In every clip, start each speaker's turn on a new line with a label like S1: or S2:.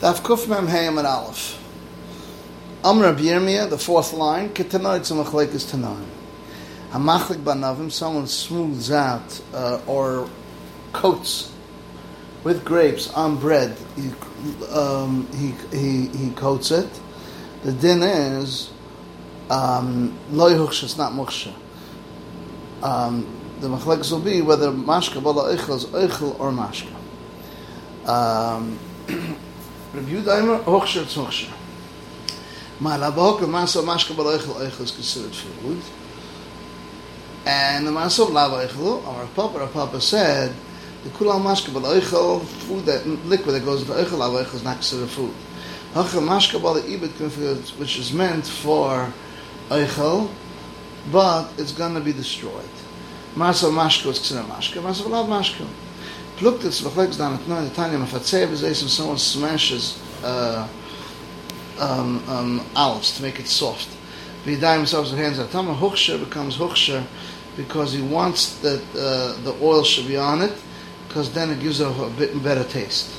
S1: Daf Kuf Mem Hayam and Aleph. Amr Rabbi Yirmiyah, the fourth line, Ketanoi Tzemach is Tanoim. Hamachlik Banavim, someone smooths out uh, or coats with grapes on bread. He, um, he, he, he coats it. The din is um, loy huksha, it's not muksha. Um, the machlekes will be whether mashka bala eichel is eichel or mashka. Um, Review Daimer, Hochsher Tzmochsher. Malabok, the Masa Mashka Baloichel Eichel is considered food. And the Masa of Lava Eichel, our Papa, our Papa said, the Kulam Mashka Baloichel, food that, liquid that goes into Eichel, Lava Eichel is not considered food. Hochel Mashka Bala Ibit, which is meant for Eichel, but it's going to be destroyed. Masa Mashka is considered Mashka, Masa Lava Mashka. Plukt es beflex dann at neue tanya of fatze is as someone smashes uh um um olives to make it soft. The dime himself his hands at tama hochsher becomes hochsher because he wants that uh, the oil should be on it because then it gives it a, bit better taste.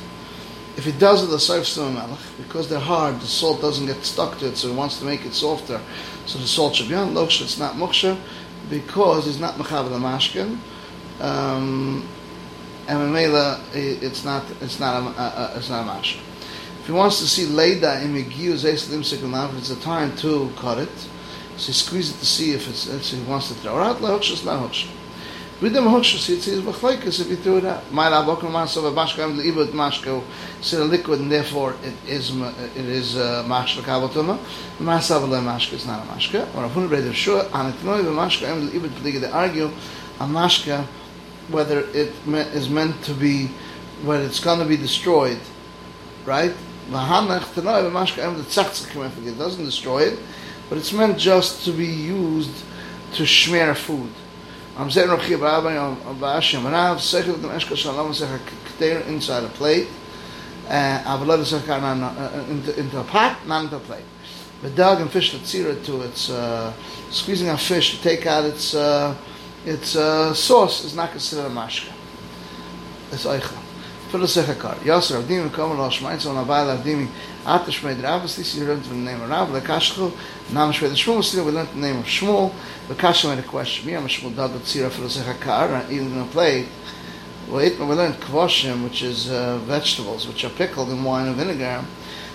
S1: If he does it the saif malach because they're hard the salt doesn't get stuck to it so he wants to make it softer. So the salt should be on. Loksha it's not moksha because it's not mechav the mashkin. Um and Mamela, it's not, it's not a, a, a it's not a mash. If he wants to see Leida in Megiu Zaysalim Sekunaf, it's a time to cut it. So he squeezes it to see if it's, if he wants to throw it out, Lahoksha, Lahoksha. With them Hoksha, see, it's Machlaikas if you throw it out. My Rabok Masav, Mashka, I'm the Ibut Mashka, it's a liquid, and therefore it is, it is uh, Mashka Kavatuma. Masav, Le Mashka, it's not a Mashka. Or Afun Breder Shua, and it's not Mashka, I'm the Ibut, they argue, a Mashka, whether it is meant to be, whether it's going to be destroyed, right? It doesn't destroy it, but it's meant just to be used to schmear food. I'm saying Rabbi Rabbi Bashim Rav second the Eshka Shalom Kter inside a plate. Uh, Avalad Sech into into a pot, not into a plate. The dog and fish tzira to its uh, squeezing a fish to take out its uh, its uh, sauce is not considered a mashka. It's oicha. For the sechakar. Yasser avdim v'kom lo shmaitz on abayla avdim ata shmeid Rav. This is learned from the name of Rav. Lekashchu nam shmeid Shmuel. Still we learned the name of Shmuel. Lekashchu made a question. Me, I'm a Shmuel dad tzira the sechakar. And even in a plate. We learned kvoshim, which is uh, vegetables, which are pickled in wine and vinegar.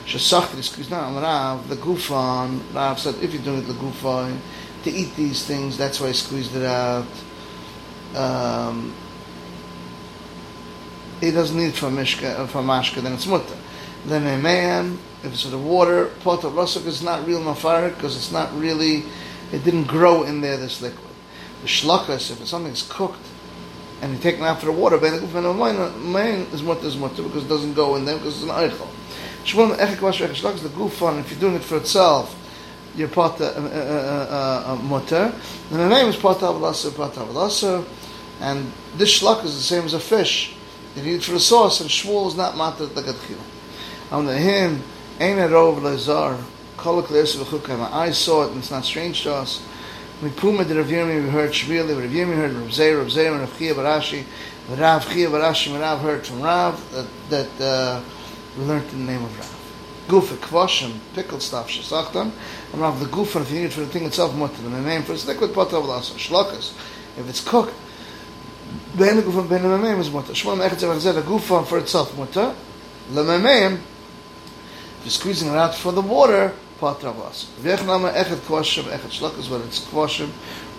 S1: Shesachri squeezed down Rav. The gufan. Rav said, if you're doing it the gufan, to eat these things. That's why I squeezed it out. Um, he doesn't need for mishka for mashka. Then it's mutter. Then a man, if it's the water, pot of rasuk is not real mafarik because it's not really. It didn't grow in there. This liquid. The shlokas, if something's cooked and you take it out for the water, then main is mutter is mutter because it doesn't go in there because it's an eichel. Shmuel echek the gufan. If you're doing it for itself your potter uh, uh, uh, mutter. And the name is potter avlasa, potter avlasa, and this shlak is the same as a fish. You need it for the sauce, and shmuel is not matter the gadchila. On the him, ein erov lezar, kolok le'esu v'chukam. I saw it, and it's not strange to us. We puma the Rav Yirmi, we heard Shvili, Rav Yirmi heard Rav Zeir, Rav Zeir, and Rav Chia Barashi, Rav Chia Barashi, and Rav heard from Rav, that, that uh, we learned in the name of Rav. Gufa, kvoshim, pickled stuff, shesachtam, and of the gufa, if you need it for the thing itself, mutter, the name for its liquid potter of lasa, shlokas, if it's cooked, ben gufa, ben the name is mutter, shmon echet zevach zeh, the gufa for itself, mutter, lememem, if you're squeezing it out for the water, potter of lasa. V'ech nama echet kvoshim, echet shlokas, whether it's kvoshim,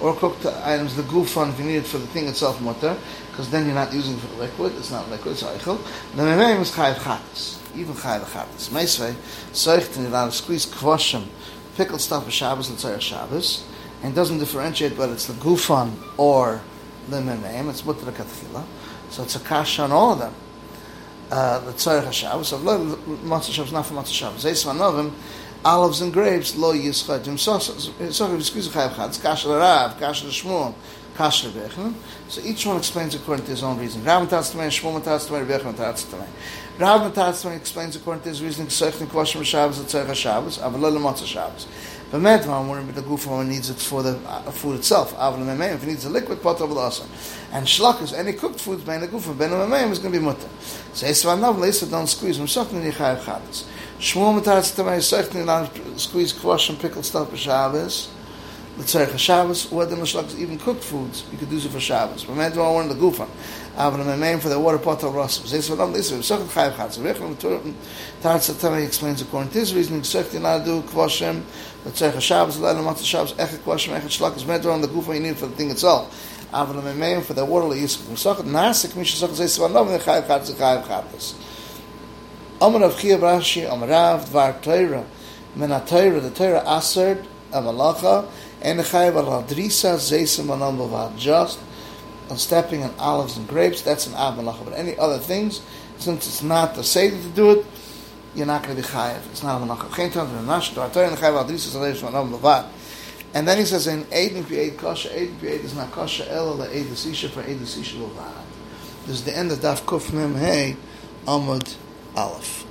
S1: or cooked items, the gufa, if you need it for the thing itself, mutter, because then you're not using it for the liquid, it's not liquid, it's eichel, the memem is chayiv chatas. Even chai lechatis. Meisvei, soicht in the squeeze kvoshim, pickled stuff of Shabbos, let's Shabbos, and doesn't differentiate whether it's the gufan or the memeim, it's mutter katchila. So it's a kasha on all of them. Uh, the tzarech Shabbos, of matzah Shabbos, not for matzah Shabbos. Zeis vanovim, olives and grapes, lo yischad, so if you squeeze a chai lechatis, kasha l'rav, kasha l'shmuel, kasha l'bechim, so each one explains according to his own reason. Rav matatz tamei, Shmuel matatz tamei, Rebecca matatz tamei. Rav matatz tamei explains according to his reasoning, Sech and Kvashim Shabbos, Tzech HaShabbos, Avalol Matzah Shabbos. But medvar, when the gufa needs it for the uh, food itself, avon memeim, if it needs a liquid, potter v'lasar. And shlakas, any cooked foods, ben the gufa, ben memeim is going to be mutter. So Esva Nav, Lisa, don't squeeze, Mesachnin Yechayev Chadas. Shmuel Mataratz Tamei, Sechnin, not squeeze and pickled stuff for Shabbos. L'tzarech Shabbos, or the shlakas, even cooked foods, you could do it for Shabbos. But medvar, one the gufa. the name for the water potter v'lasar. So Esva Nav, Lisa, Mesachnin Chayev Chadas. Vechel Taratz Tamei explains according to his reasoning, not do kvashim, L'tzarech Shabbos, L'ayla Matzah Shabbos, Echet kvashim, Echet shlakas, medvar on the gufa you need for the thing itself. Avon memeim for the water yisuk. Mesachet nasik misha sachet zeis vanov nechayev chatzis chayev chatzis. Amar of Chiyav Rashi, Amar Rav, Dvar Torah, Men HaTorah, the Torah Aserd, a Malacha, and Chayev al Hadrisa, Zeisim Anam just on stepping on olives and grapes, that's an Av Malacha. But any other things, since it's not the Seder to do it, you're not going to be Chayev. It's not a Malacha. Chen Tam, Nash, Dvar Torah, and Chayev al Hadrisa, Zeisim Anam Bavad. And then he says in Eid Kasha, Eid and Eid is not Kasha, Ela la Eid Sisha for Eid Sisha Bavad. This is the end of Daf Kuf Mem Hey, Amud Aleph.